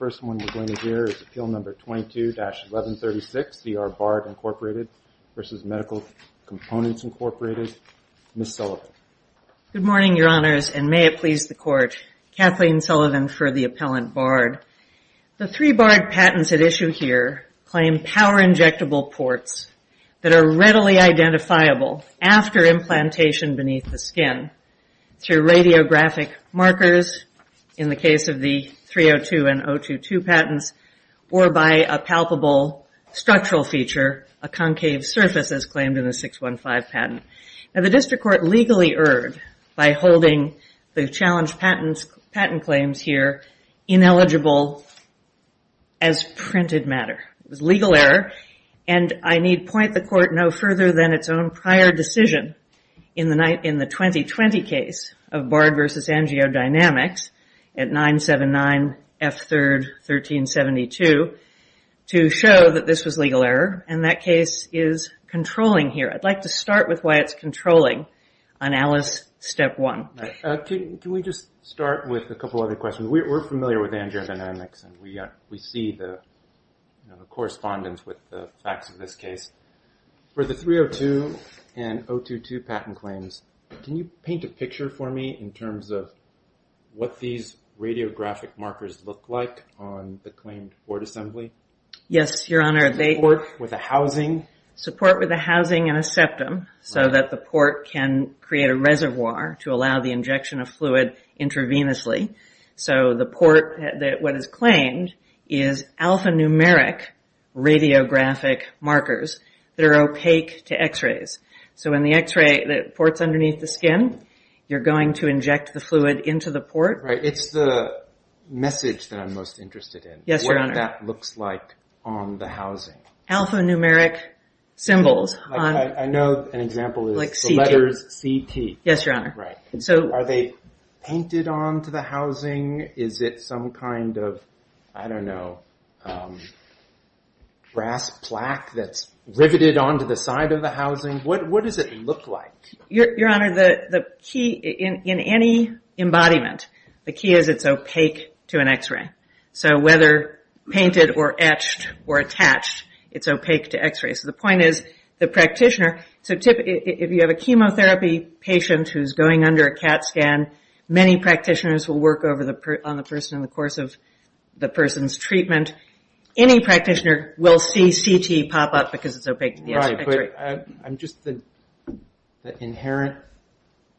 first one we're going to hear is Appeal Number 22-1136, C.R. Bard, Inc. v. Medical Components, Inc. Ms. Sullivan. Good morning, Your Honors, and may it please the Court. Kathleen Sullivan for the Appellant Bard. The three Bard patents at issue here claim power-injectable ports that are readily identifiable after implantation beneath the skin through radiographic markers, in the case of the 302 and 022 patents, or by a palpable structural feature, a concave surface as claimed in the 615 patent. Now, the District Court legally erred by holding the challenged patent claims here ineligible as printed matter. It was legal error, and I need point the Court no further than its own prior decision in the 2020 case of Bard v. Angiodynamics at 979 F. 3rd 1372 to show that this was legal error, and that case is controlling here. I'd like to start with why it's controlling on Alice Step 1. Uh, can we just start with a couple other questions? We're familiar with Angiodynamics, and we uh, see the correspondence with the facts of this case. For the 302 and 022 patent claims, can you paint a picture for me in terms of what these radiographic markers look like on the claimed port assembly? Yes, Your Honor. They support with a housing? Support with a housing and a septum so that the port can create a reservoir to allow the injection of fluid intravenously. So the port, what is claimed, is alphanumeric radiographic markers that are opaque to x-rays. So when the x-ray, the port's underneath the skin, you're going to inject the fluid into the port. Right. It's the message that I'm most interested in. Yes, Your Honor. What that looks like on the housing. Alphanumeric symbols. I know an example is the letters CT. Yes, Your Honor. Right. So Are they painted onto the housing? Is it some kind of, I don't know, um, brass plaque that's riveted onto the side of the housing? What does it look like? Your Honor, the key in any embodiment, the key is it's opaque to an x-ray. So whether painted or etched or attached, it's opaque to x-rays. So the point is the practitioner, so if you have a chemotherapy patient who's going under a CAT scan, many practitioners will work on the person in the course of the person's treatment. Any practitioner will see CT pop up because it's opaque to the x-ray. Right, but I'm just the inherent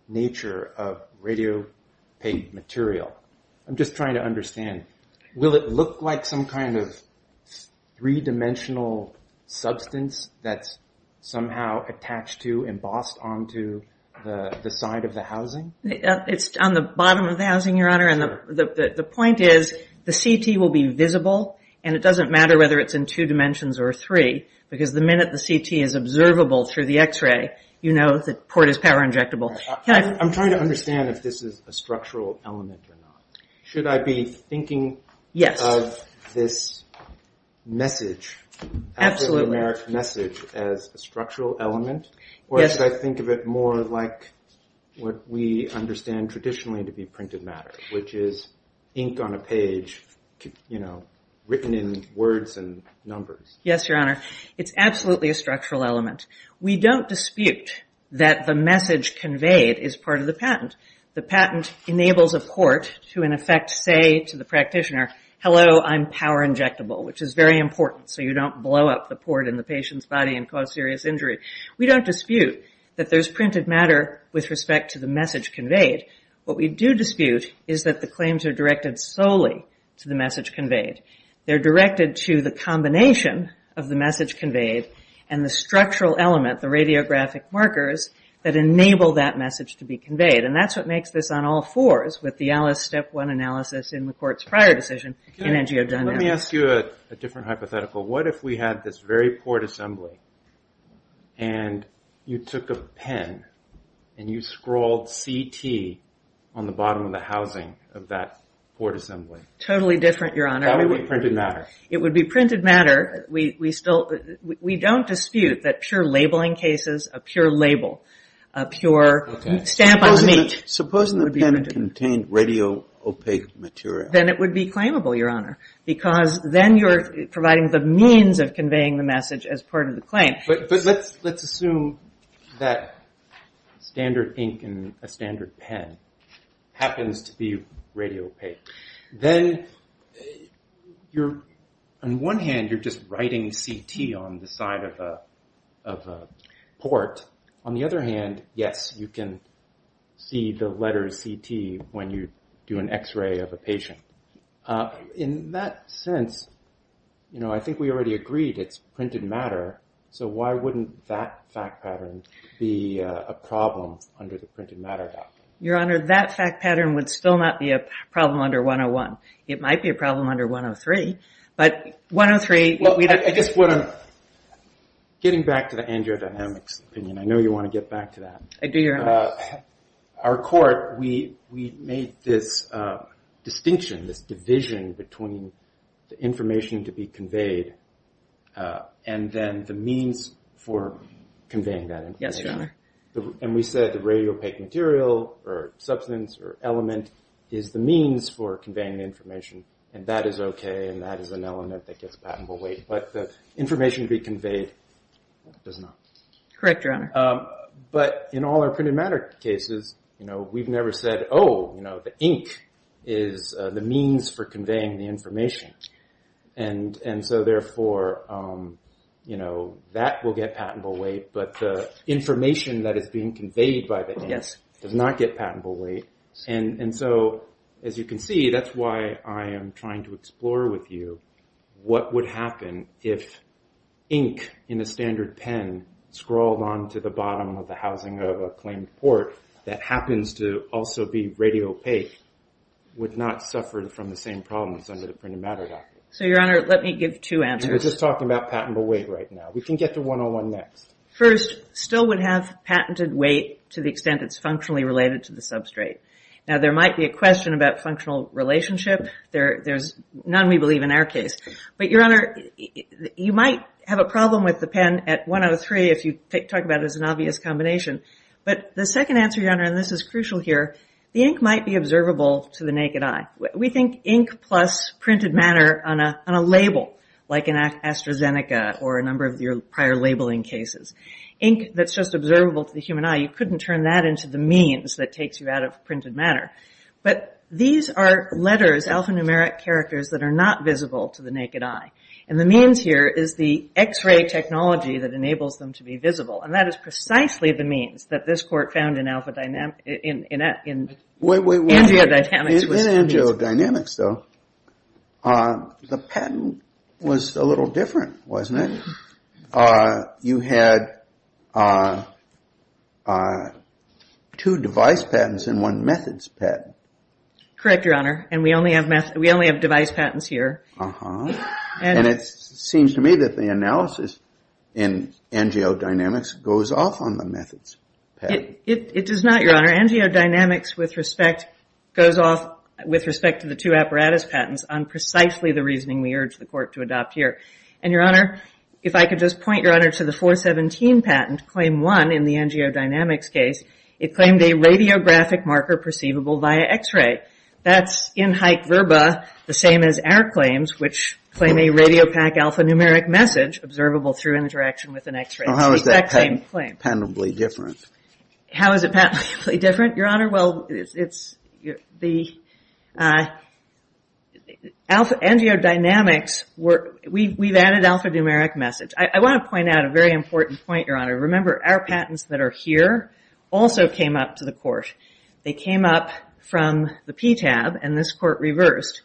nature of radiopaque material, I'm just trying to understand. Will it look like some kind of three-dimensional substance that's somehow attached to, embossed onto the side of the housing? Uh, it's on the bottom of the housing, Your Honor. And the the point is the CT will be visible, and it doesn't matter whether it's in two dimensions or three, because the minute the CT is observable through the x-ray, you know the port is power injectable. I'm trying to understand if this is a structural element or not. Should I be thinking of this message, alphanumeric message, as a structural element? Or should I think of it more like what we understand traditionally to be printed matter, which is ink on a page, written in words and numbers? Yes, Your Honor. It's absolutely a structural element. We don't dispute that the message conveyed is part of the patent. The patent enables a port to, in effect, say to the practitioner, hello, I'm power injectable, which is very important so you don't blow up the port in the patient's body and cause serious injury. We don't dispute that there's printed matter with respect to the message conveyed. What we do dispute is that the claims are directed solely to the message conveyed. They're directed to the combination of the message conveyed and the structural element, the radiographic markers, that enable that message to be conveyed. And that's what makes this on all fours with the Alice Step 1 analysis in the court's prior decision in angiodynamics. Let me ask you a different hypothetical. What if we had this very port assembly and you took a pen and you scrawled CT on the bottom of the housing of that port assembly? Totally different, Your Honor. That would be printed matter. It would be printed matter. We don't dispute that pure labeling cases, a pure label, a pure stamp on the meat. Supposing the pen contained radio opaque material. Then it would be claimable, Your Honor, because then you're providing the means of conveying the message as part of the claim. But let's assume that standard ink in a standard pen happens to be radio opaque. Then uh you're on one hand, you're just writing CT on the side of a of a port. On the other hand, yes, you can see the letters CT when you do an x-ray of a patient. In that sense, you know, I think we already agreed it's printed matter, so why wouldn't that fact pattern be a problem under the printed matter doctrine? Your Honor, that fact pattern would still not be a problem under 101. It might be a problem under 103, but 103... Well, I guess what I'm... Getting back to the angiodynamics opinion, I know you want to get back to that. I do, Your Honor. Uh, our court, we made this uh, distinction, this division between the information to be conveyed uh, and then the means for conveying that information. Yes, Your Honor. And we said the radio opaque material or substance or element is the means for conveying the information, and that is okay, and that is an element that gets patentable weight. But the information to be conveyed does not. Correct, Your Honor. Um, but in all our printed matter cases, you know, we've never said, oh, you know, the ink is uh, the means for conveying the information. And and so therefore, um, that will get patentable weight, but the information that is being conveyed by the ink does not get patentable weight. And so, as you can see, that's why I am trying to explore with you what would happen if ink in a standard pen scrawled onto the bottom of the housing of a claimed port that happens to also be radio opaque would not suffer from the same problems under the printed matter doctrine. So, Your Honor, let me give two answers. We're just talking about patentable weight right now. We can get to 101 next. First, still would have patented weight to the extent it's functionally related to the substrate. Now, there might be a question about functional relationship. There there's none, we believe, in our case. But, Your Honor, you might have a problem with the pen at 103 if you talk about it as an obvious combination. But the second answer, Your Honor, and this is crucial here, the ink might be observable to the naked eye. We think ink plus printed matter on a label, like in AstraZeneca or a number of your prior labeling cases. Ink that's just observable to the human eye, you couldn't turn that into the means that takes you out of printed matter. But these are letters, alphanumeric characters, that are not visible to the naked eye. And the means here is the X-ray technology that enables them to be visible. And that is precisely the means that this court found in Alpha angiodynamics. In angiodynamics, though, uh, the patent was a little different, wasn't it? Uh, you had uh, two device patents and one methods patent. Correct, Your Honor. And we only have we only have device patents here. Uh-huh. And it seems to me that the analysis in angiodynamics goes off on the methods patent. It does not, Your Honor. Angiodynamics with respect goes off with respect to the two apparatus patents on precisely the reasoning we urge the court to adopt here. And, Your Honor, if I could just point, Your Honor, to the 417 patent, claim one in the angiodynamics case, it claimed a radiographic marker perceivable via X-ray. That's in haec verba, the same as our claims, which claim a radiopaque alphanumeric message observable through interaction with an X-ray. How is that patentably different? How is it patentably different, Your Honor? Well, it's, it's, the uh alpha angiodynamics, were we've added alphanumeric message. I want to point out a very important point, Your Honor. Remember, our patents that are here also came up to the court. They came up from the PTAB, and this court reversed.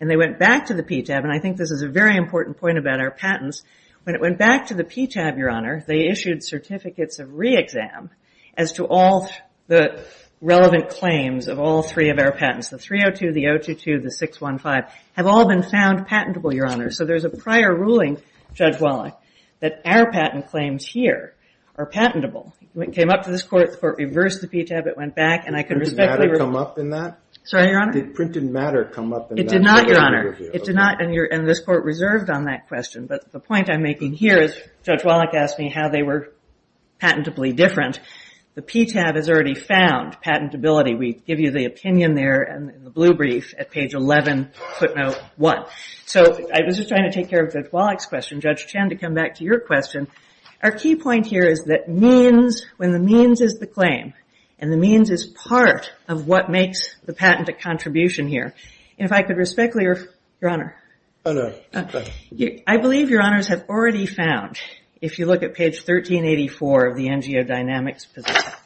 And they went back to the PTAB, and I think this is a very important point about our patents. When it went back to the PTAB, Your Honor, they issued certificates of re-exam as to all the relevant claims of all three of our patents. The 302, the 022, the 615 have all been found patentable, Your Honor. So there's a prior ruling, Judge Wallach, that our patent claims here are patentable. It came up to this court, the court reversed the PTAB, it went back, and I could respectfully... Did printed matter come up in that? Sorry, Your Honor? Did printed matter come up in that? It did not, Your Honor. It did not, and this court reserved on that question. But the point I'm making here is Judge Wallach asked me how they were patentably different. the PTAB has already found patentability. We give you the opinion there in the blue brief at page 11, footnote 1. So I was just trying to take care of Judge Wallach's question. Judge Chen, to come back to your question, our key point here is that means, when the means is the claim, and the means is part of what makes the patent a contribution here. And if I could respectfully, Your Honor. Oh, no. Uh, I believe Your Honors have already found, if you look at page 1384 of the Angiodynamics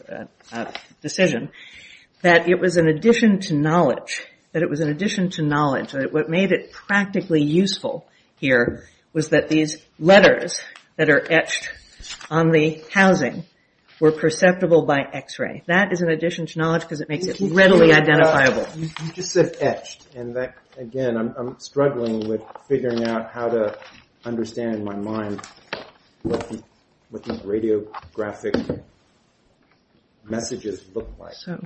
uh, uh, decision, that it was an addition to knowledge, that it was an addition to knowledge, that what made it practically useful here was that these letters that are etched on the housing were perceptible by X-ray. That is an addition to knowledge because it makes it readily identifiable. You just said etched, and that, again, I'm struggling with figuring out how to understand in my mind what these radiographic messages look like. So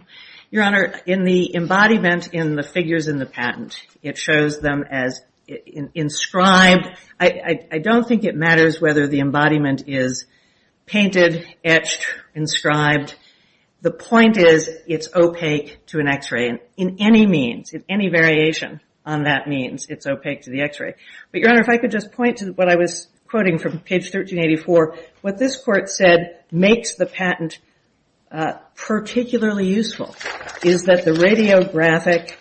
Your Honor, in the embodiment in the figures in the patent, it shows them as inscribed. I don't think it matters whether the embodiment is painted, etched, inscribed. The point is it's opaque to an X-ray. In any means, in any variation on that means, it's opaque to the X-ray. But, Your Honor, if I could just point to what I was quoting from page 1384, what this court said makes the patent uh, particularly useful is that the radiographic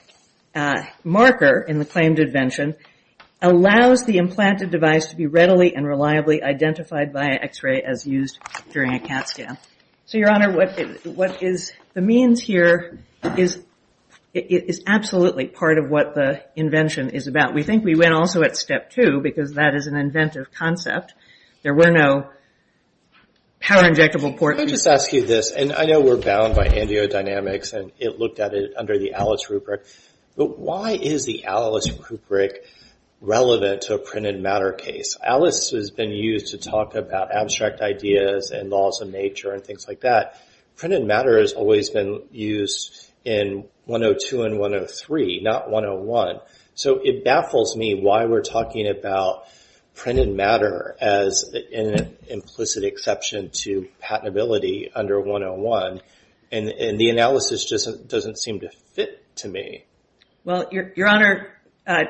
uh, marker in the claimed invention allows the implanted device to be readily and reliably identified by X-ray as used during a CAT scan. So, Your Honor, what is the means here is is, absolutely part of what the invention is about. We think we went also at step two because that is an inventive concept. There were no power injectable ports. Let me just ask you this, and I know we're bound by angiodynamics and it looked at it under the Alice rubric, but why is the Alice rubric relevant to a printed matter case? Alice has been used to talk about abstract ideas and laws of nature and things like that. Printed matter has always been used in 102 and 103, not 101. So it baffles me why we're talking about printed matter as an implicit exception to patentability under 101, and the analysis just doesn't seem to fit to me. Well, Your Honor, uh,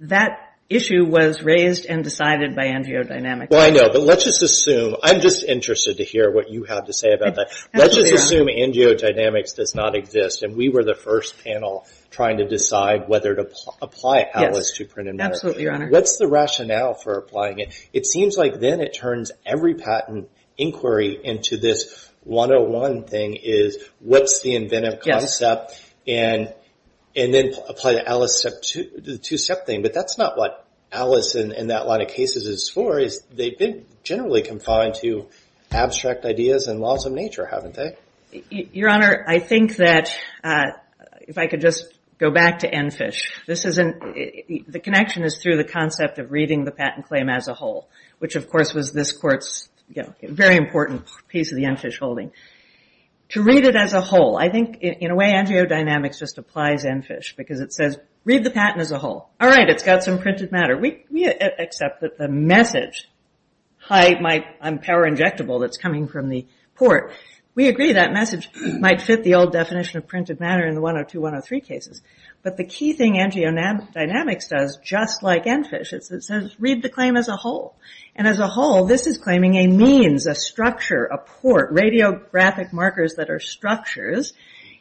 that issue was raised and decided by angiodynamics. Well, I know, but let's just assume, I'm just interested to hear what you have to say about that. Let's just assume angiodynamics does not exist and we were the first panel trying to decide whether to apply Alice to printed matter. Absolutely, Your Honor. What's the rationale for applying it? It seems like then it turns every patent inquiry into this 101 thing is what's the inventive concept and then apply the Alice step two-step thing, but that's not what Alice and that line of cases is for. Is they've been generally confined to abstract ideas and laws of nature, haven't they? Your Honor, I think that uh, if I could just go back to ENFISH, this isn't, the connection is through the concept of reading the patent claim as a whole, which of course was this Court's very important piece of the ENFISH holding. To read it as a whole, I think in a way angiodynamics just applies ENFISH because it says read the patent as a whole. All right, it's got some printed matter. We accept that the message, hi, my I'm power injectable that's coming from the port. We agree that message might fit the old definition of printed matter in the 102, 103 cases, but the key thing angiodynamics does, just like ENFISH, is it says read the claim as a whole. And as a whole, this is claiming a means, a structure, a port, radiographic markers that are structures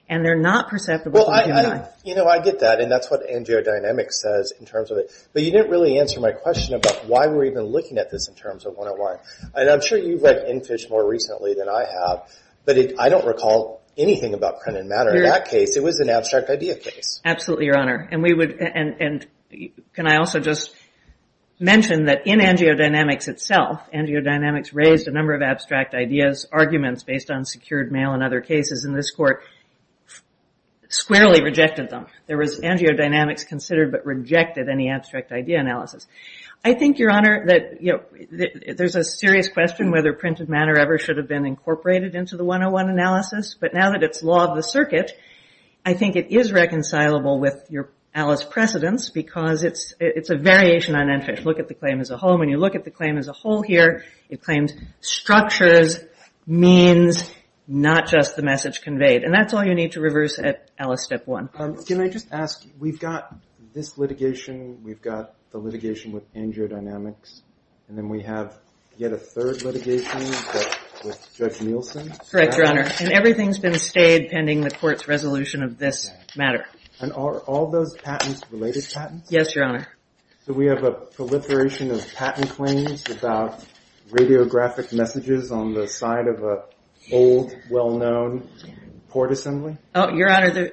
and they're not perceptible to the human eye. You know, I get that and that's what angiodynamics says in terms of it, but you didn't really answer my question about why we're even looking at this in terms of 101. And I'm sure you've read ENFISH more recently than I have, but I don't recall anything about printed matter. In that case, it was an abstract idea case. Absolutely, Your Honor. And we would and can I also just mention that in angiodynamics itself, angiodynamics raised a number of abstract ideas, arguments based on secured mail and other cases, and this Court squarely rejected them. There was angiodynamics considered but rejected any abstract idea analysis. I think, Your Honor, that there's a serious question whether printed matter ever should have been incorporated into the 101 analysis, but now that it's law of the circuit, I think it is reconcilable with your Alice precedents because it's it's a variation on ENFISH. Look at the claim as a whole. When you look at the claim as a whole here, it claims structures, means, not just the message conveyed. And that's all you need to reverse at Alice Step 1. Um, can I just ask, we've got this litigation, we've got the litigation with angiodynamics, and then we have yet a third litigation with Judge Nielsen? Correct, Your Honor. And everything's been stayed pending the court's resolution of this matter. And are all those patents related patents? Yes, Your Honor. So we have a proliferation of patent claims about radiographic messages on the side of an old, well-known port assembly? Oh, Your Honor,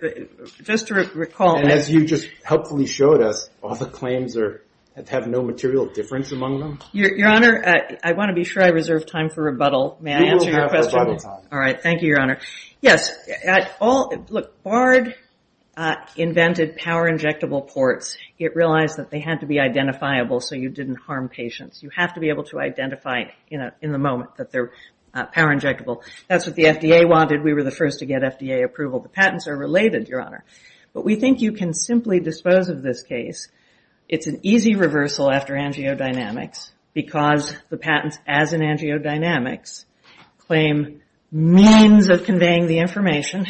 just to recall... And as you just helpfully showed us, all the claims have no material difference among them? Your Honor, uh, I want to be sure I reserve time for rebuttal. May I answer your question? You will have rebuttal time. All right. Thank you, Your Honor. Yes. All look, Bard uh, invented power-injectable ports. It realized that they had to be identifiable so you didn't harm patients. You have to be able to identify in the moment that they're uh, power-injectable. That's what the FDA wanted. We were the first to get FDA approval. The patents are related, Your Honor. But we think you can simply dispose of this case. It's an easy reversal after angiodynamics because the patents, as in angiodynamics, claim means of conveying the information.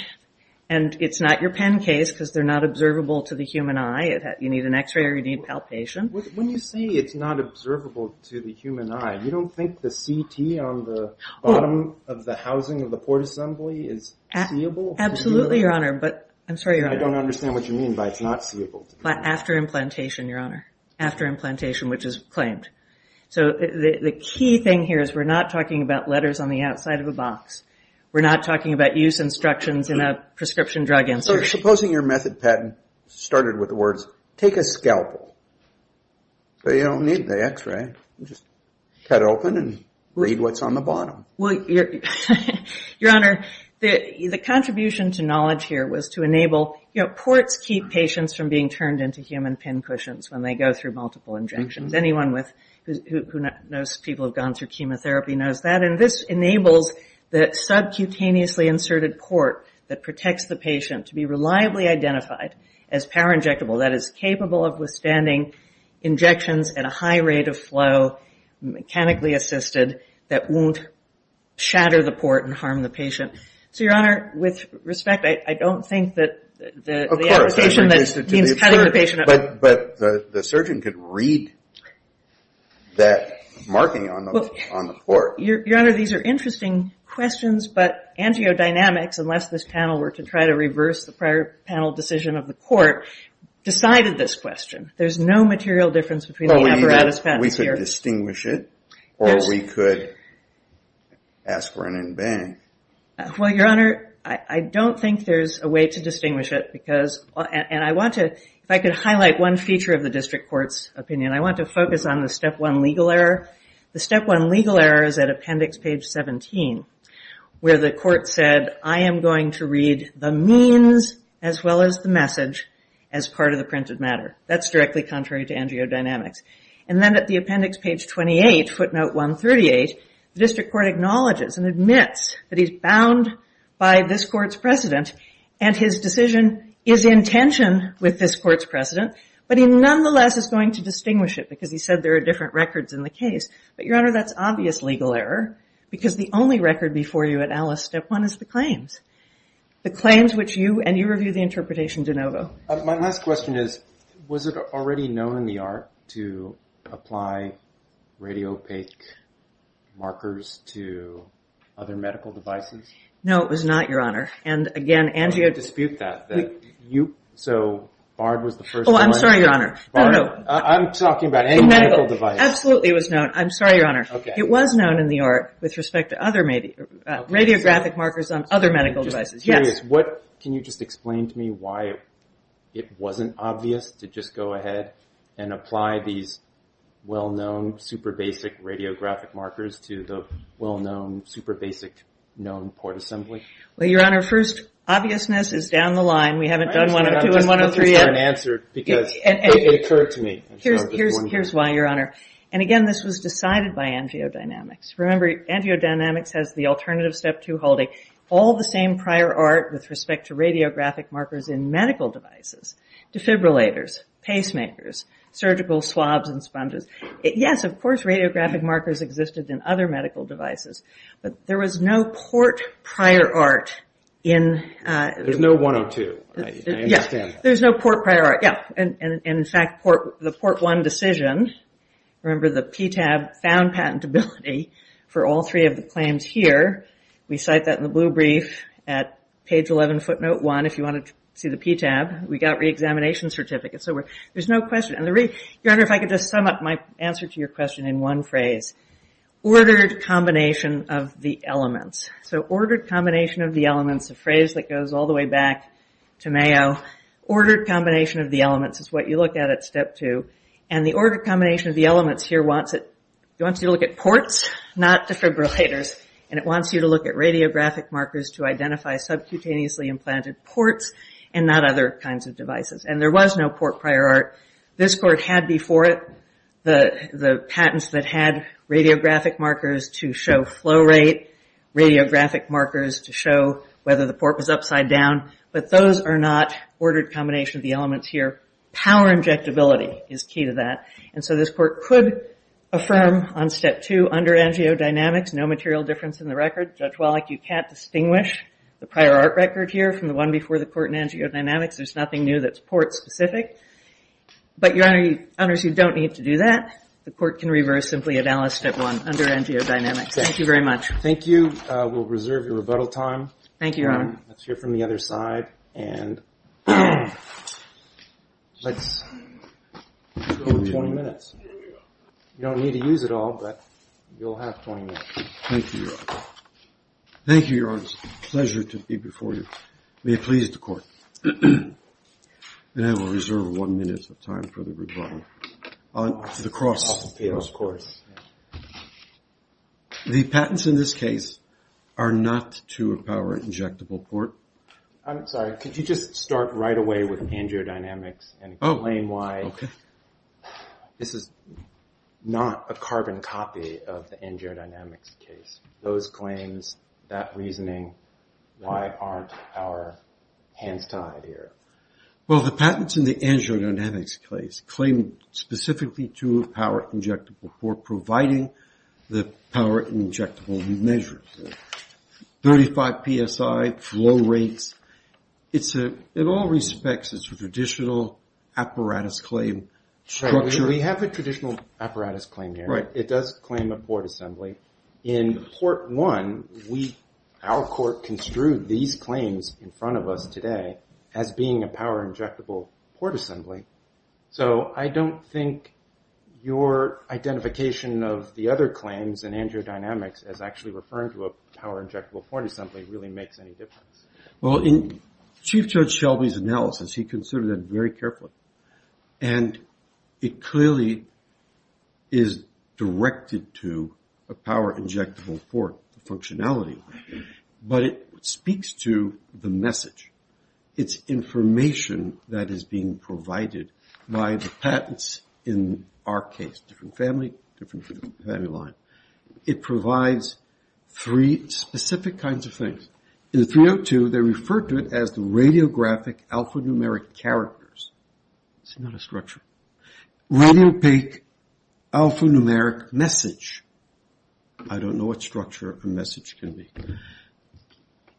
And it's not your pen case because they're not observable to the human eye. You need an x-ray or you need palpation. When you say it's not observable to the human eye, you don't think the CT on the oh. bottom of the housing of the port assembly is seeable? Absolutely, Your Honor. But I'm sorry, Your Honor. I don't understand what you mean by it's not seeable. After implantation, Your Honor. After implantation, which is claimed. So the key thing here is we're not talking about letters on the outside of a box. We're not talking about use instructions in a prescription drug insert. So supposing your method patent started with the words, take a scalpel. So you don't need the x-ray. Just cut it open and read what's on the bottom. Well, Your Honor, the contribution to knowledge here was to enable, you know, ports keep patients from being turned into human pin cushions when they go through multiple injections. Mm-hmm. Anyone with, who knows people who have gone through chemotherapy knows that. And this enables the subcutaneously inserted port that protects the patient to be reliably identified as power-injectable. That is capable of withstanding injections at a high rate of flow, mechanically assisted, that won't shatter the port and harm the patient. So, Your Honor, with respect, I don't think that the application that means cutting the patient up. But the surgeon could read that marking on the port. Your Honor, these are interesting questions, but angiodynamics, unless this panel were to try to reverse the prior panel decision of the court, decided this question. There's no material difference between the apparatus patents here. We could distinguish it, or we could ask for an en banc. Well, Your Honor, I don't think there's a way to distinguish it because, and I want to, if I could highlight one feature of the district court's opinion, I want to focus on the step one legal error. The step one legal error is at appendix page 17, where the court said, I am going to read the means as well as the message as part of the printed matter. That's directly contrary to angiodynamics. And then at the appendix page 28, footnote 138, the district court acknowledges and admits that he's bound by this court's precedent, and his decision is in tension with this court's precedent, but he nonetheless is going to distinguish it because he said there are different records in the case. But, Your Honor, that's obvious legal error because the only record before you at Alice step one is the claims. The claims which you, and you review the interpretation de novo. Uh, my last question is, was it already known in the art to apply radiopaque markers to other medical devices? No, it was not, Your Honor. And again, angio... I dispute that. So, Bard was the first one? Oh, I'm sorry, Your Honor. No, no. I'm talking about any medical device. Absolutely it was known. I'm sorry, Your Honor. It was known in the art with respect to other uh, radiographic markers on other medical devices. Yes. Can you just explain to me why it wasn't obvious to just go ahead and apply these well-known super basic radiographic markers to the well-known super basic known port assembly? Well, Your Honor, first, obviousness is down the line. We haven't done 102 and 103 yet. I'm just looking oh for an answer because it occurred to me. Here's why, Your Honor. And again, this was decided by angiodynamics. Remember, angiodynamics has the alternative step two holding. All the same prior art with respect to radiographic markers in medical devices, defibrillators, pacemakers, surgical swabs and sponges. Yes, of course, radiographic markers existed in other medical devices, but there was no port prior art in... Uh, there's no 102. I understand that. There's no port prior art, yeah. And in fact, the Port 1 decision, remember the PTAB found patentability for all three of the claims here. We cite that in the blue brief at page 11, footnote 1, if you want to see the PTAB. We got re-examination certificates, so there's no question. And the re Your Honor, if I could just sum up my answer to your question in one phrase. Ordered combination of the elements. So ordered combination of the elements, a phrase that goes all the way back to Mayo. Ordered combination of the elements is what you look at at step two. And the ordered combination of the elements here wants it, it wants you to look at ports, not defibrillators. And it wants you to look at radiographic markers to identify subcutaneously implanted ports and not other kinds of devices. And there was no port prior art. This court had before it the patents that had radiographic markers to show flow rate, radiographic markers to show whether the port was upside down. But those are not ordered combination of the elements here. Power injectability is key to that. And so this court could affirm on step two under angiodynamics, no material difference in the record. Judge Wallach, you can't distinguish the prior art record here from the one before the court in angiodynamics. There's nothing new that's port specific. But Your Honor, you don't need to do that. The court can reverse simply at Alice step one under angiodynamics. Thank you very much. Thank you. Uh, we'll reserve your rebuttal time. Thank you, Your Honor. Um, let's hear from the other side. And let's go with 20 minutes. You don't need to use it all, but you'll have 20 minutes. Thank you, Your Honor. Thank you, Your Honor. It's a pleasure to be before you. May it please the court. And I will reserve one minute of time for the rebuttal. On the cross. Of course. The patents in this case are not to a power injectable port. I'm sorry. Could you just start right away with angiodynamics and oh, explain why this is not a carbon copy of the angiodynamics case? Those claims, that reasoning, why aren't our hands tied here? Well, the patents in the angiodynamics case claim specifically to a power injectable port providing the power injectable measures. 35 PSI, flow rates. It's a, in all respects, it's a traditional apparatus claim structure. We have a traditional apparatus claim here. Right. It does claim a port assembly. In port one, we our court construed these claims in front of us today as being a power injectable port assembly. So I don't think your identification of the other claims in angiodynamics as actually referring to a power injectable port assembly really makes any difference. Well, in Chief Judge Shelby's analysis, he considered that very carefully. And it clearly is directed to a power injectable port functionality. But it speaks to the message. It's information that is being provided by the patents in our case. Different family, different family line. It provides three specific kinds of things. In the 302, they refer to it as the radiographic alphanumeric characters. It's not a structure. Radiopaque alphanumeric message. I don't know what structure a message can be.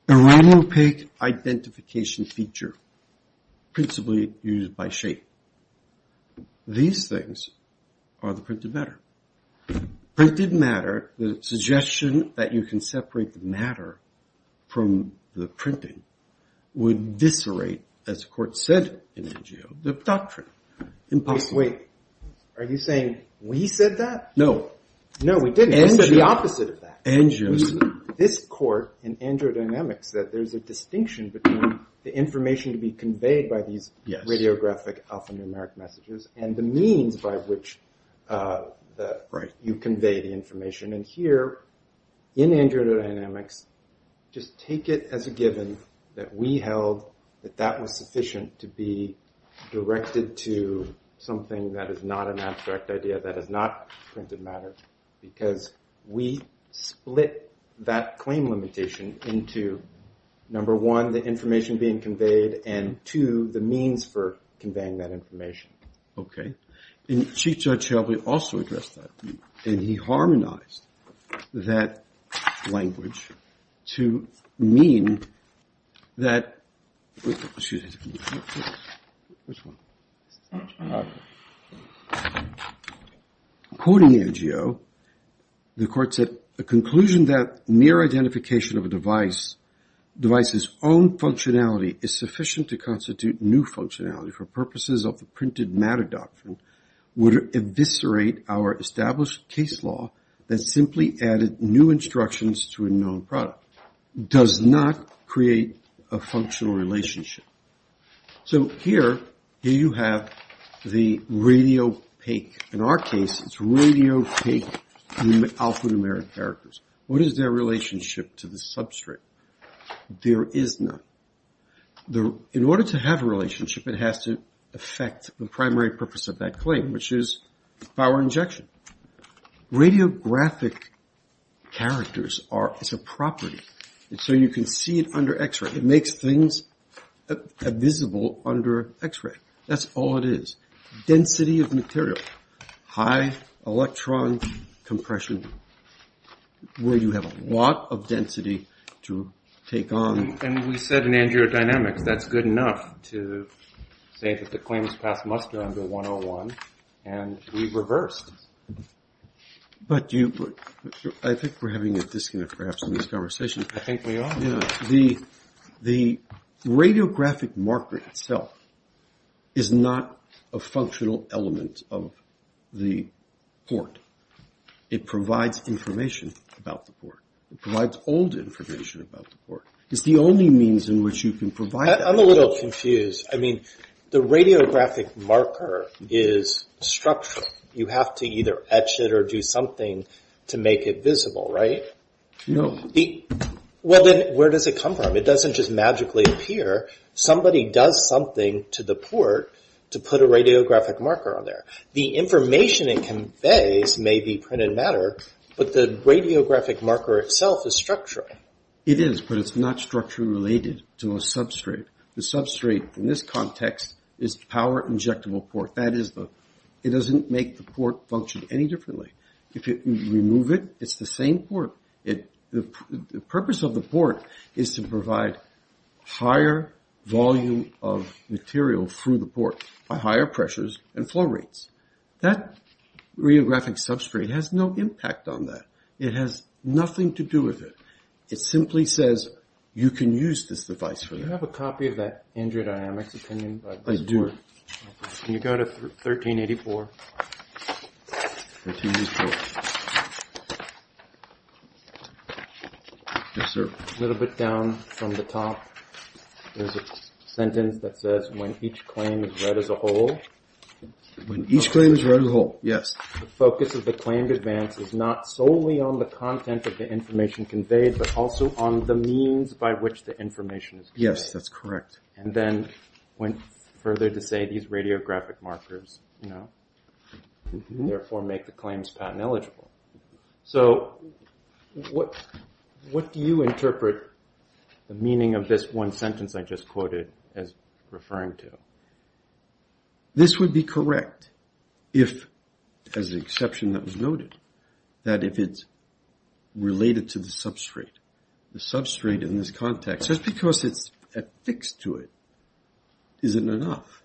A radiopaque identification feature, principally used by shape. These things are the printed matter. Printed matter, the suggestion that you can separate the matter from the printing would viscerate, as the court said in Angio, the doctrine. Impossible. Wait, are you saying we said that? No. No, we didn't. We said the opposite of that. This court in angiodynamics said there's a distinction between the information to be conveyed by these radiographic alphanumeric messages and the means by which uh, you convey the information. And here, in angiodynamics, just take it as a given that we held that that was sufficient to be directed to something that is not an abstract idea, that is not printed matter. Because we split that claim limitation into, number one, the information being conveyed, and two, the means for conveying that information. Okay. And Chief Judge Shelby also addressed that. And he harmonized that language to mean that, excuse me, which one? Quoting Angio, the court said, a conclusion that mere identification of a device device's own functionality is sufficient to constitute new functionality for purposes of the printed matter doctrine would eviscerate our established case law that simply added new instructions to a known product. Does not create a functional relationship. So here, here you have the radio-paque. In our case, it's radio-paque alphanumeric characters. What is their relationship to the substrate? There is none. In order to have a relationship, it has to affect the primary purpose of that claim, which is power injection. Radiographic characters are, a property. So you can see it under X-ray. It makes things visible under X-ray. That's all it is. Density of material. High electron compression, where you have a lot of density to take on. And we said in angiodynamics, that's good enough to say that the claims pass muster under 101, and we reversed. But you, I think we're having a disconnect perhaps in this conversation. I think we are. The radiographic marker itself is not a functional element of the port. It provides information about the port. It provides old information about the port. It's the only means in which you can provide that. I'm a little confused. I mean, the radiographic marker is structural. You have to either etch it or do something to make it visible, right? No. Well, then where does it come from? It doesn't just magically appear. Somebody does something to the port to put a radiographic marker on there. The information it conveys may be printed matter, but the radiographic marker itself is structural. It is, but it's not structurally related to a substrate. The substrate in this context is power injectable port. That is the, it doesn't make the port function any differently. If you remove it, it's the same port. The purpose of the port is to provide higher volume of material through the port by higher pressures and flow rates. That rheographic substrate has no impact on that. It has nothing to do with it. It simply says you can use this device for that. Do you have a copy of that angiodynamics opinion? I do. Can you go to 1384? 1384. Yes, sir. A little bit down from the top, there's a sentence that says, when each claim is read as a whole. When each claim is read as a whole, yes. The focus of the claimed advance is not solely on the content of the information conveyed, but also on the means by which the information is conveyed. Yes, that's correct. And then went further to say these radiographic markers, you know, mm-hmm. therefore make the claims patent eligible. So what do you interpret the meaning of this one sentence I just quoted as referring to? This would be correct if, as the exception that was noted, that if it's related to the substrate. The substrate in this context, just because it's affixed to it, isn't enough.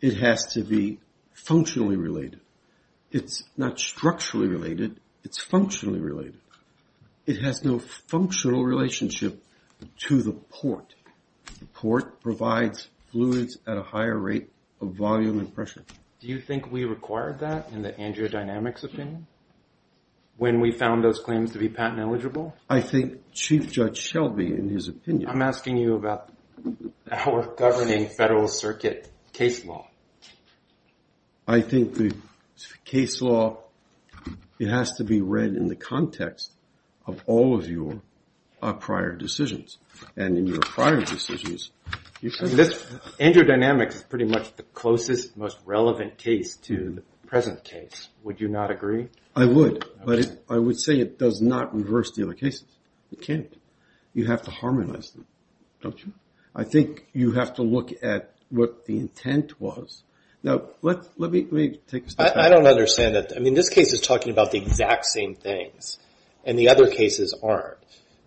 It has to be functionally related. It's not structurally related, it's functionally related. It has no functional relationship to the port. The port provides fluids at a higher rate of volume and pressure. Do you think we required that in the angiodynamics opinion? When we found those claims to be patent eligible? I think Chief Judge Shelby, in his opinion. I'm asking you about our governing federal circuit case law. I think the case law, it has to be read in the context of all of your prior decisions. And in your prior decisions, you said... Angiodynamics is pretty much the closest, most relevant case to mm-hmm. the present case. Would you not agree? I would, but I would say it does not reverse the other cases. It can't. You have to harmonize them, don't you? I think you have to look at what the intent was. Now, let let me let me take a step back. I don't understand that. I mean, this case is talking about the exact same things, and the other cases aren't.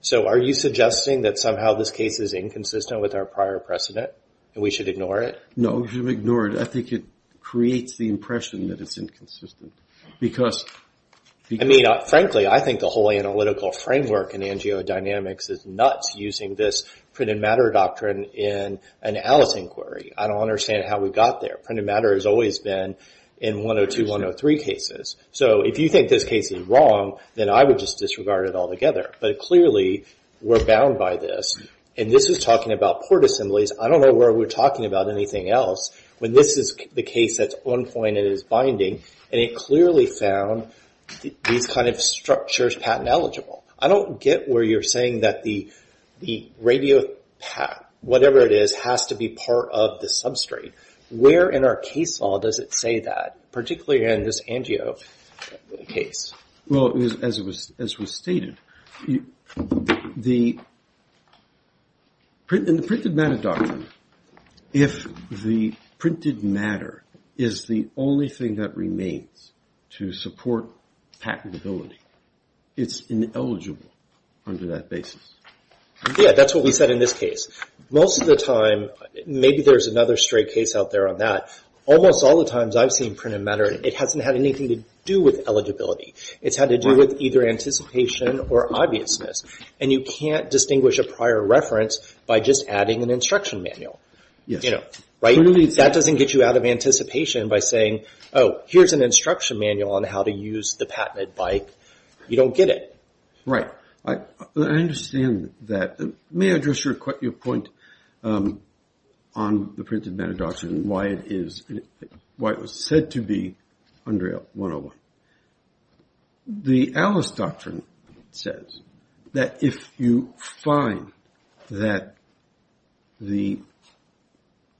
So are you suggesting that somehow this case is inconsistent with our prior precedent, and we should ignore it? No, we should ignore it. I think it creates the impression that it's inconsistent. Because... I mean, uh, frankly, I think the whole analytical framework in angiodynamics is nuts, using this printed matter doctrine in an Alice inquiry. I don't understand how we got there. Printed matter has always been in 102, 103 cases. So if you think this case is wrong, then I would just disregard it altogether. But clearly, we're bound by this. And this is talking about port assemblies. I don't know where we're talking about anything else, when this is the case that's on point and is binding, and it clearly found these kind of structures patent eligible. I don't get where you're saying that the the radio, whatever it is, has to be part of the substrate. Where in our case law does it say that, particularly in this angio case? Well, as was stated, in the printed matter doctrine, if the printed matter is the only thing that remains to support patentability, it's ineligible under that basis. Yeah, that's what we said in this case. Most of the time, maybe there's another straight case out there on that. Almost all the times I've seen printed matter, it hasn't had anything to do with eligibility. It's had to do with either anticipation or obviousness. And you can't distinguish a prior reference by just adding an instruction manual. Yes. You know, right? That doesn't get you out of anticipation by saying, oh, here's an instruction manual on how to use the patented bike. You don't get it. Right. I understand that. May I address your point Um, on the printed matter doctrine and why it is why it was said to be under 101? The Alice doctrine says that if you find that the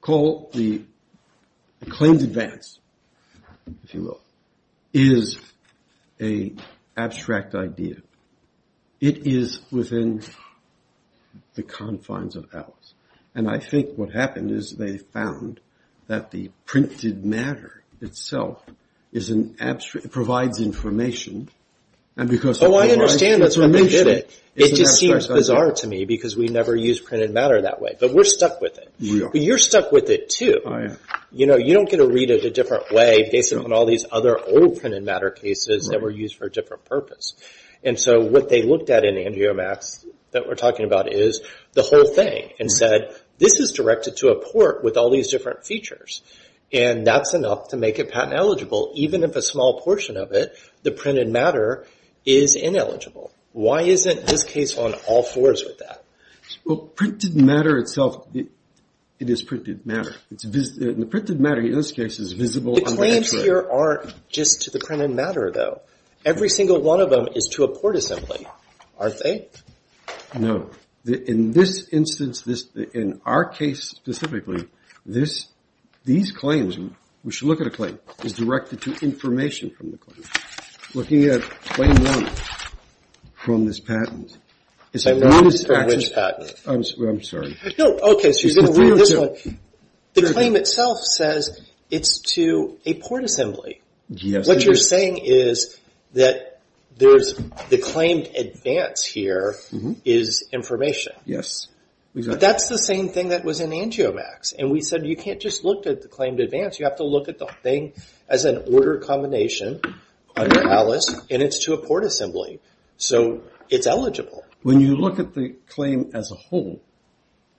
call the claimed advance, if you will, is an abstract idea, it is within the confines of Alice. And I think what happened is they found that the printed matter itself is an abstract, provides information. And because oh, I understand that's why they did it. It just seems bizarre to me because we never use printed matter that way. But we're stuck with it. But you're stuck with it too. You know, you don't get to read it a different way based on all these other old printed matter cases that were used for a different purpose. And so what they looked at in Angiomax that we're talking about is the whole thing and said, this is directed to a port with all these different features. And that's enough to make it patent eligible, even if a small portion of it, the printed matter, is ineligible. Why isn't this case on all fours with that? Well, printed matter itself, it is printed matter. The printed matter in this case is visible. The claims here aren't just to the printed matter, though. Every single one of them is to a port assembly, aren't they? No. In this instance, in our case specifically, these claims, we should look at a claim, is directed to information from the claim. Looking at claim one from this patent. Claim one from which patent? I'm sorry. No, okay, so you're going to read this oh one. The oh claim itself says it's to a port assembly. Yes. What you're saying is that the claimed advance here mm-hmm. is information. Yes. But that's the same thing that was in Angiomax. And we said you can't just look at the claimed advance. You have to look at the thing as an order combination under Alice, and it's to a port assembly. So it's eligible. When you look at the claim as a whole,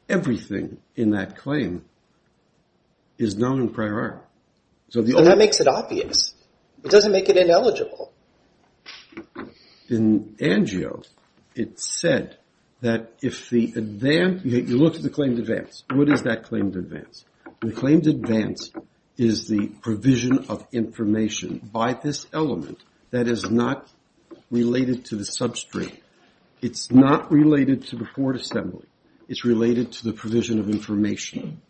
everything in that claim is known in prior art. So that makes it obvious. It doesn't make it ineligible. In Angio, it said that if the advance, you look at the claimed advance. What is that claimed advance? The claimed advance is the provision of information by this element that is not related to the substrate. It's not related to the port assembly. It's related to the provision of information.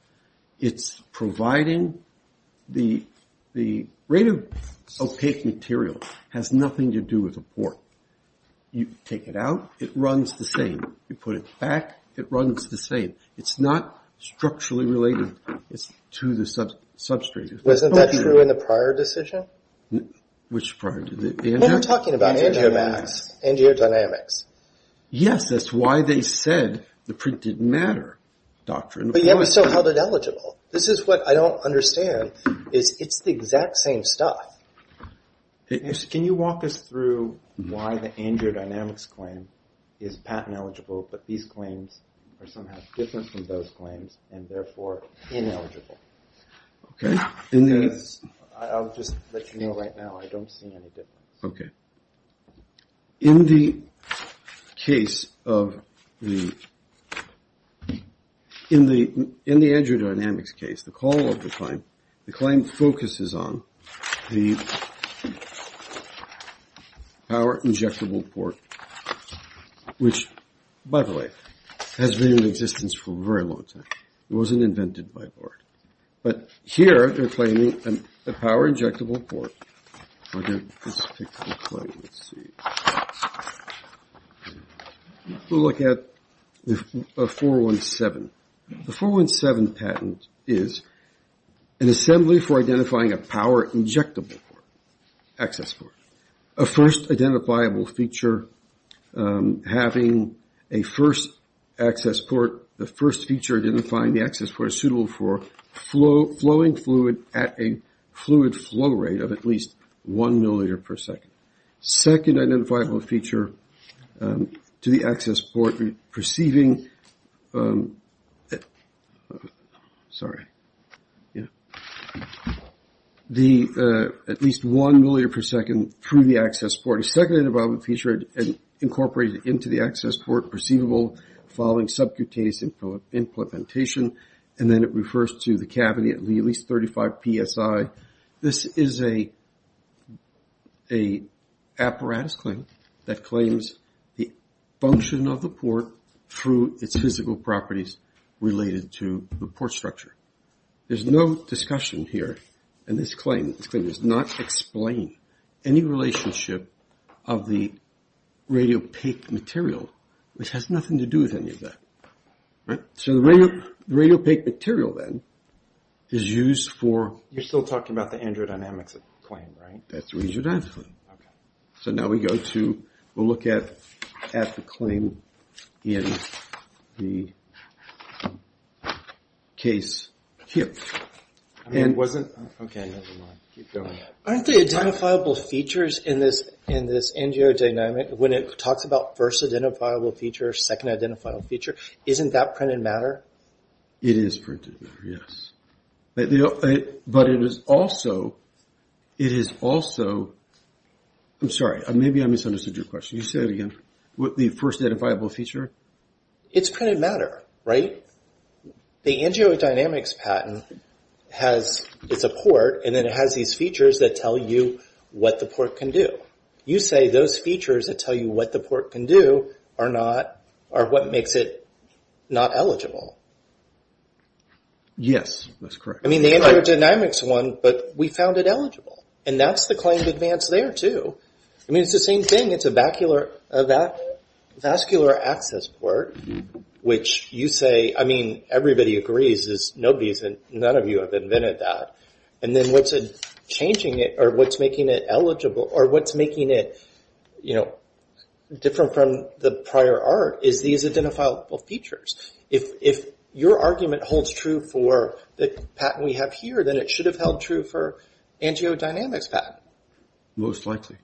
It's providing the the rate of opaque material has nothing to do with the port. You take it out, it runs the same. You put it back, it runs the same. It's not structurally related to the substrate. substrate. Wasn't that true in the prior decision? Which prior? We're talking about angiodynamics. Yes, that's why they said the printed matter doctrine. But yet we still held it eligible. This is what I don't understand, is it's the exact same stuff. Can you walk us through why the angiodynamics claim is patent eligible, but these claims are somehow different from those claims and therefore ineligible? Okay. In the I'll just let you know right now, I don't see any difference. Okay. In the case of the, in the angiodynamics case, the call of the claim, the claim focuses on the power injectable port, which, by the way, has been in existence for a very long time. It wasn't invented by Bard. But here they're claiming a power injectable port. Let's pick the claim. Let's see. We'll look at the uh, 417. The 417 patent is an assembly for identifying a power injectable port, access port. A first identifiable feature um, having a first access port, the first feature identifying the access port is suitable for flow flowing fluid at a fluid flow rate of at least one milliliter per second. Second identifiable feature um, to the access port perceiving, um, uh, sorry, the Uh, at least one milliliter per second through the access port. A second identifiable feature incorporated into the access port perceivable following subcutaneous implementation. And then it refers to the cavity at least 35 PSI. This is a a apparatus claim that claims the function of the port through its physical properties related to the port structure. There's no discussion here in this claim. This claim does not explain any relationship of the radiopaque material, which has nothing to do with any of that. Right? So the radiopaque material then is used for... You're still talking about the angiodynamics claim, right? That's the angiodynamics claim. Okay. So now we go to, we'll look at at the claim in the case here. And wasn't, okay, never mind. Keep going. Aren't the identifiable features in this in this angiodynamic, when it talks about first identifiable feature, second identifiable feature, isn't that printed matter? It is printed matter, yes. But uh, it is also, it is also, I'm sorry, uh, maybe I misunderstood your question. You say it again. The first identifiable feature? It's printed matter, right? The angiodynamics patent has, it's a port, and then it has these features that tell you what the port can do. You say those features that tell you what the port can do are not, are what makes it not eligible. Yes, that's correct. I mean, the angiodynamics one, but we found it eligible. And that's the claimed advance there, too. I mean, it's the same thing. It's a vascular access port, which you say, I mean, everybody agrees is nobody's, none of you have invented that. And then what's changing it, or what's making it eligible, or what's making it, you know, different from the prior art is these identifiable features. If if your argument holds true for the patent we have here, then it should have held true for angiodynamics patent. Most likely.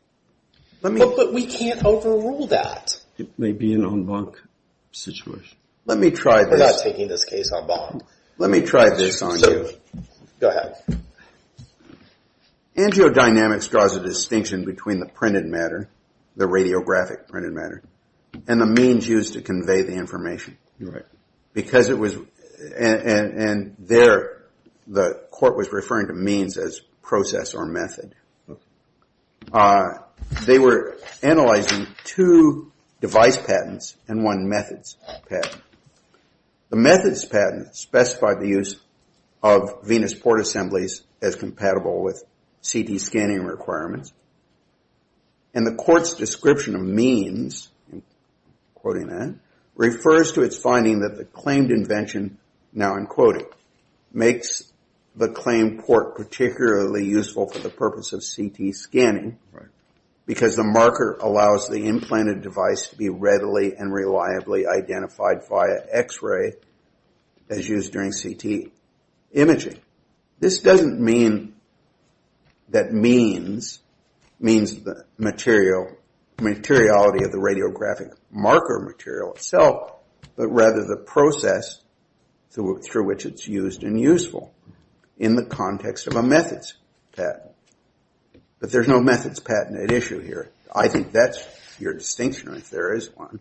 But we can't overrule that. It may be an en banc situation. Let me try this. We're not taking this case en banc. Let me try this on you. Go ahead. Angiodynamics draws a distinction between the printed matter, the radiographic printed matter, and the means used to convey the information. Right. Because it was, and there, the court was referring to means as process or method. Uh, they were analyzing two device patents and one methods patent. The methods patent specified the use of venous port assemblies as compatible with CT scanning requirements. And the court's description of means, quoting that, refers to its finding that the claimed invention, now I'm quoting, makes the claimed port particularly useful for the purpose of CT scanning because the marker allows the implanted device to be readily and reliably identified via X-ray as used during CT imaging. This doesn't mean that means means the material materiality of the radiographic marker material itself, but rather the process through which it's used and useful in the context of a methods patent. But there's no methods patent at issue here. I think that's your distinction if there is one.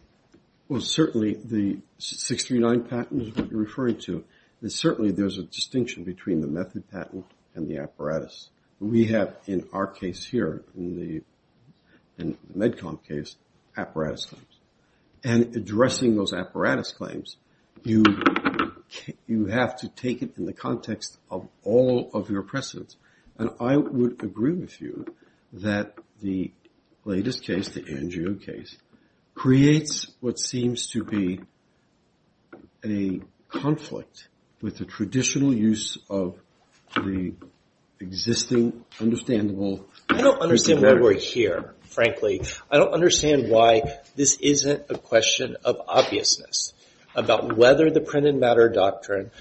Well, certainly the 639 patent is what you're referring to. And Certainly there's a distinction between the method patent and the apparatus. We have in our case here, in the MedComp case, apparatus claims. And addressing those apparatus claims, you you have to take it in the context of all of your precedents. And I would agree with you that the latest case, the Angio case, creates what seems to be a conflict with the traditional use of the existing understandable... I don't understand why we're here, frankly. I don't understand why this isn't a question of obviousness about whether the printed matter doctrine,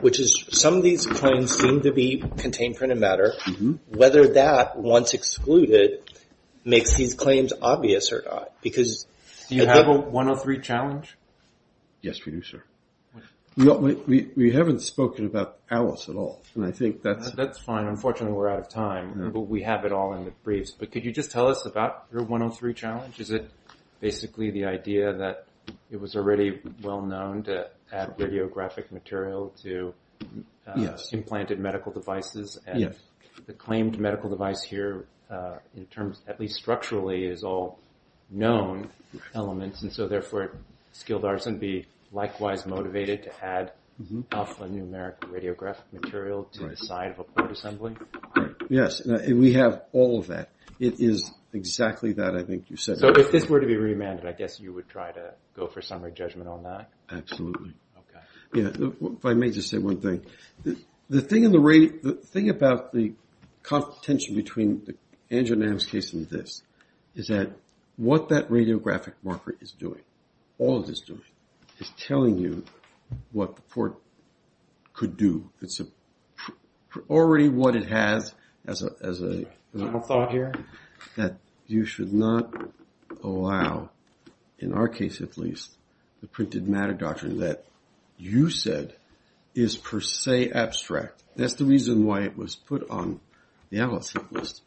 which is some of these claims seem to be contained printed matter, mm-hmm. whether that, once excluded, makes these claims obvious or not. Because Do you have a 103 challenge? Yes, we do, sir. We haven't spoken about Alice at all. And I think that's... That's fine. Unfortunately, we're out of time. But we have it all in the briefs. But could you just tell us about your 103 challenge? Is it basically the idea that it was already well known to add radiographic material to uh, implanted medical devices? And the claimed medical device here, uh, in terms, at least structurally, is all known elements. And so, therefore, skilled artisan would be likewise motivated to add mm-hmm. alphanumeric radiographic material to the side of a port assembly? Yes. We have all of that. It is exactly that, I think you said. So if this were to be remanded, I guess you would try to go for summary judgment on that? Absolutely. Okay. If I may just say one thing. The thing about the contention between the Angiodynamics case and this is that what that radiographic marker is doing, all it is doing, is telling you what the port could do. It's already what it has as a as a... Final thought here? That you should not allow, in our case at least, the printed matter doctrine that you said is per se abstract. That's the reason why it was put on the Alice list.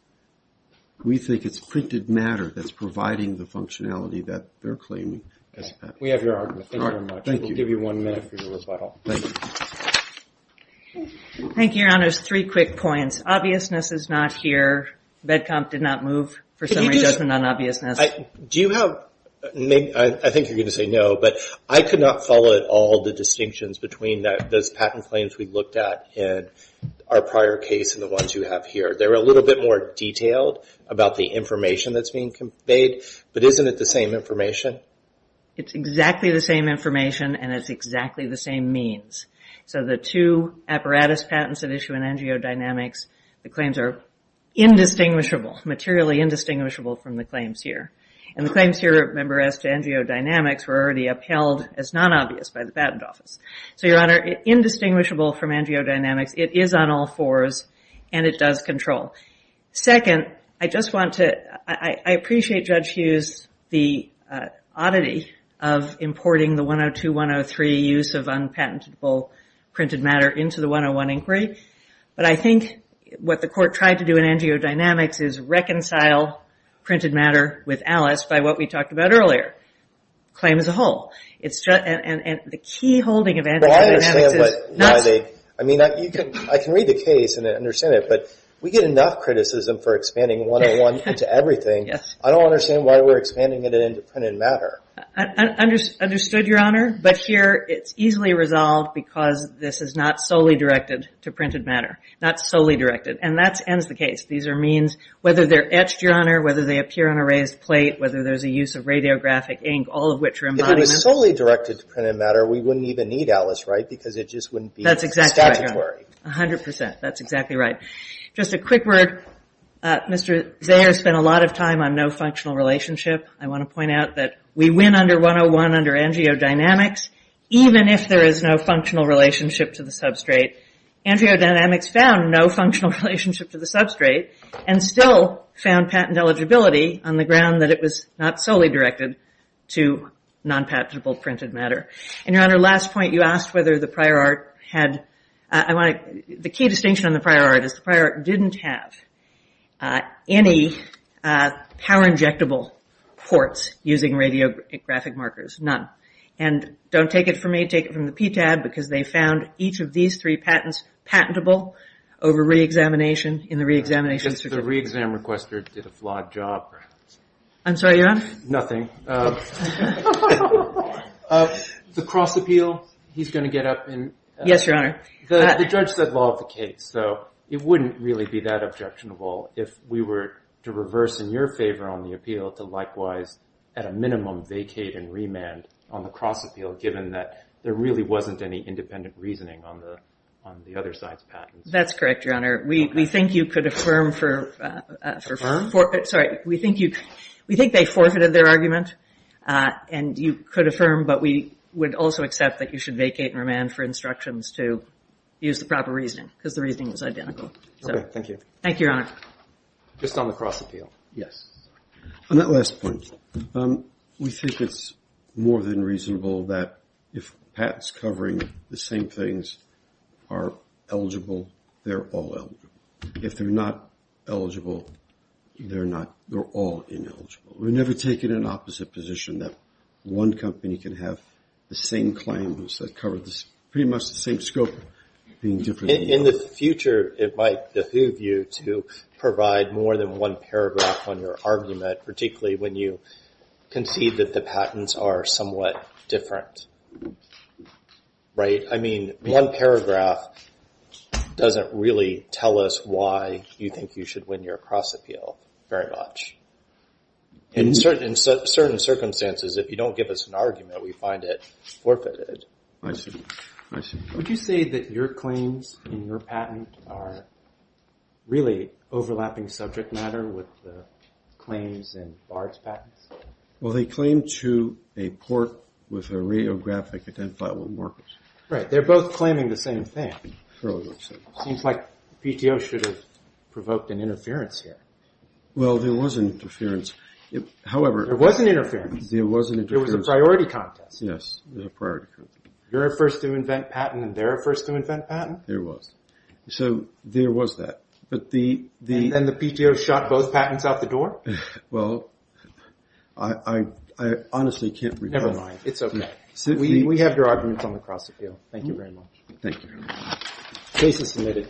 We think it's printed matter that's providing the functionality that they're claiming. We have your argument. Thank you very much. Thank you. We'll give you one minute for your rebuttal. Thank you. Thank you, Your Honors. Three quick points. Obviousness is not here. MedComp did not move for summary judgment on obviousness. Do you have... I think you're going to say no, but I could not follow at all the distinctions between those patent claims we looked at in our prior case and the ones you have here. They're a little bit more detailed about the information that's being conveyed, but isn't it the same information? It's exactly the same information, and it's exactly the same means. So the two apparatus patents at issue in angiodynamics, the claims are indistinguishable, materially indistinguishable from the claims here. And the claims here, remember, as to angiodynamics were already upheld as non-obvious by the Patent Office. So, Your Honor, indistinguishable from angiodynamics. It is on all fours, and it does control. Second, I just want to... I appreciate, Judge Hughes, the uh, oddity of importing the 102-103 use of unpatentable printed matter into the 101 inquiry, but I think what the Court tried to do in angiodynamics is reconcile printed matter with Alice by what we talked about earlier, claim as a whole. And the key holding of angiodynamics is... not... I mean, I can read the case and understand it, but we get enough criticism for expanding 101 into everything. I don't understand why we're expanding it into printed matter. Understood, Your Honor, but here it's easily resolved because this is not solely directed to printed matter. Not solely directed, and that ends the case. These are means, whether they're etched, Your Honor, whether they appear on a raised plate, whether there's a use of radiographic ink, all of which are embodiments. If it was solely directed to printed matter, we wouldn't even need Alice, right? Because it just wouldn't be that's exactly statutory. 100%. That's exactly right. Just a quick word. Uh, Mr. Zayer spent a lot of time on no functional relationship. I want to point out that we win under 101 under angiodynamics, even if there is no functional relationship to the substrate. Angiodynamics found no functional relationship to the substrate and still found patent eligibility on the ground that it was not solely directed to non-patentable printed matter. And Your Honor, last point, you asked whether the prior art had, Uh, the key distinction on the prior art is the prior art didn't have uh, any uh, power injectable ports using radiographic markers, none. And don't take it from me, take it from the PTAB, because they found each of these three patents patentable over re-examination in the re-examination certificate. The re-exam requester did a flawed job. I'm sorry, Your Honor? Nothing. The cross appeal, he's going to get up and... Yes, Your Honor. The uh, judge said law of the case, so it wouldn't really be that objectionable if we were to reverse in your favor on the appeal to likewise, at a minimum, vacate and remand on the cross appeal, given that there really wasn't any independent reasoning on the on the other side's patents. That's correct, Your Honor. We we think you could affirm for... Uh, uh, affirm? Sorry, we think you we think they forfeited their argument, and you could affirm, but we would also accept that you should vacate and remand for instructions to use the proper reasoning, because the reasoning was identical. Okay, thank you. Thank you, Your Honor. Just on the cross appeal. Yes. On that last point, um, we think it's more than reasonable that if patents covering the same things are eligible, they're all eligible. If they're not eligible, they're all ineligible. We've never taken an opposite position that one company can have the same claims that cover pretty much the same scope being different. In the future, it might behoove you to provide more than one paragraph on your argument, particularly when you concede that the patents are somewhat different. Right? I mean, one paragraph doesn't really tell us why you think you should win your cross appeal very much. In certain circumstances, if you don't give us an argument, we find it forfeited. I see. I see. Would you say that your claims in your patent are really overlapping subject matter with the claims in Bard's patents? Well, they claim to a port with a radiographic identifiable markers. Right. They're both claiming the same thing. Fairly much so. Seems like PTO should have provoked an interference here. Well, there was an interference. However... There was an interference. There was an interference. There was a priority contest. Yes, there was a priority contest. You're a first to invent patent and they're a first to invent patent? There was. So there was that. But the... And then the PTO shot both patents out the door? Well, I honestly can't recall. Never mind. It's okay. We have your arguments on the cross appeal. Thank you very much. Thank you. Case is submitted.